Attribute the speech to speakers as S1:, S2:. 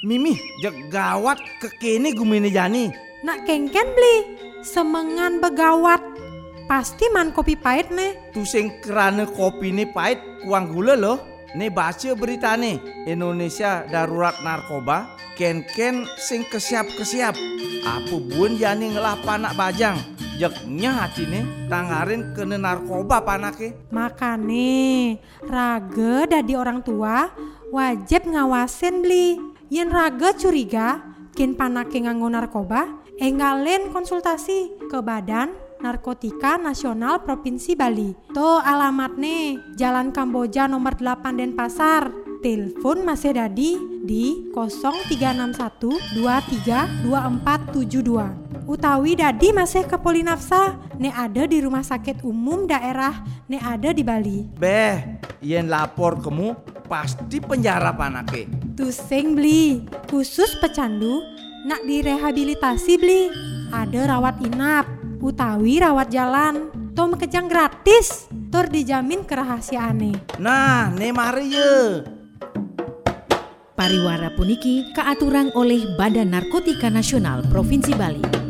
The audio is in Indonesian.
S1: Mimi, jak gawat ke kene gumine jani.
S2: Nak kengken beli semengan begawat. Pasti man kopi pahit nih.
S1: Tu sing kerana kopi ini pahit kuang gula loh. Nih baca berita nih Indonesia darurat narkoba ken-ken sing kesiap-kesiap apa bun jani ngelah panak bajang Jaknya hati nih tangarin kena narkoba panake
S2: Makane raga dari orang tua wajib ngawasin beli Yen raga curiga kin panake nganggo narkoba enggalen konsultasi ke badan Narkotika Nasional Provinsi Bali. To alamat nih, Jalan Kamboja nomor 8 Denpasar. Telepon masih dadi di 0361 232472. Utawi dadi masih ke Polinafsa, ne ada di rumah sakit umum daerah, ne ada di Bali.
S1: Beh, yen lapor kamu pasti penjara panake.
S2: Tusing beli, khusus pecandu, nak direhabilitasi beli. Ada rawat inap, utawi rawat jalan. To kejang gratis tur dijamin kerahasiaane.
S1: Nah ne mari ye.
S3: Pariwara puniki keaturang oleh Badan Narkotika Nasional Provinsi Bali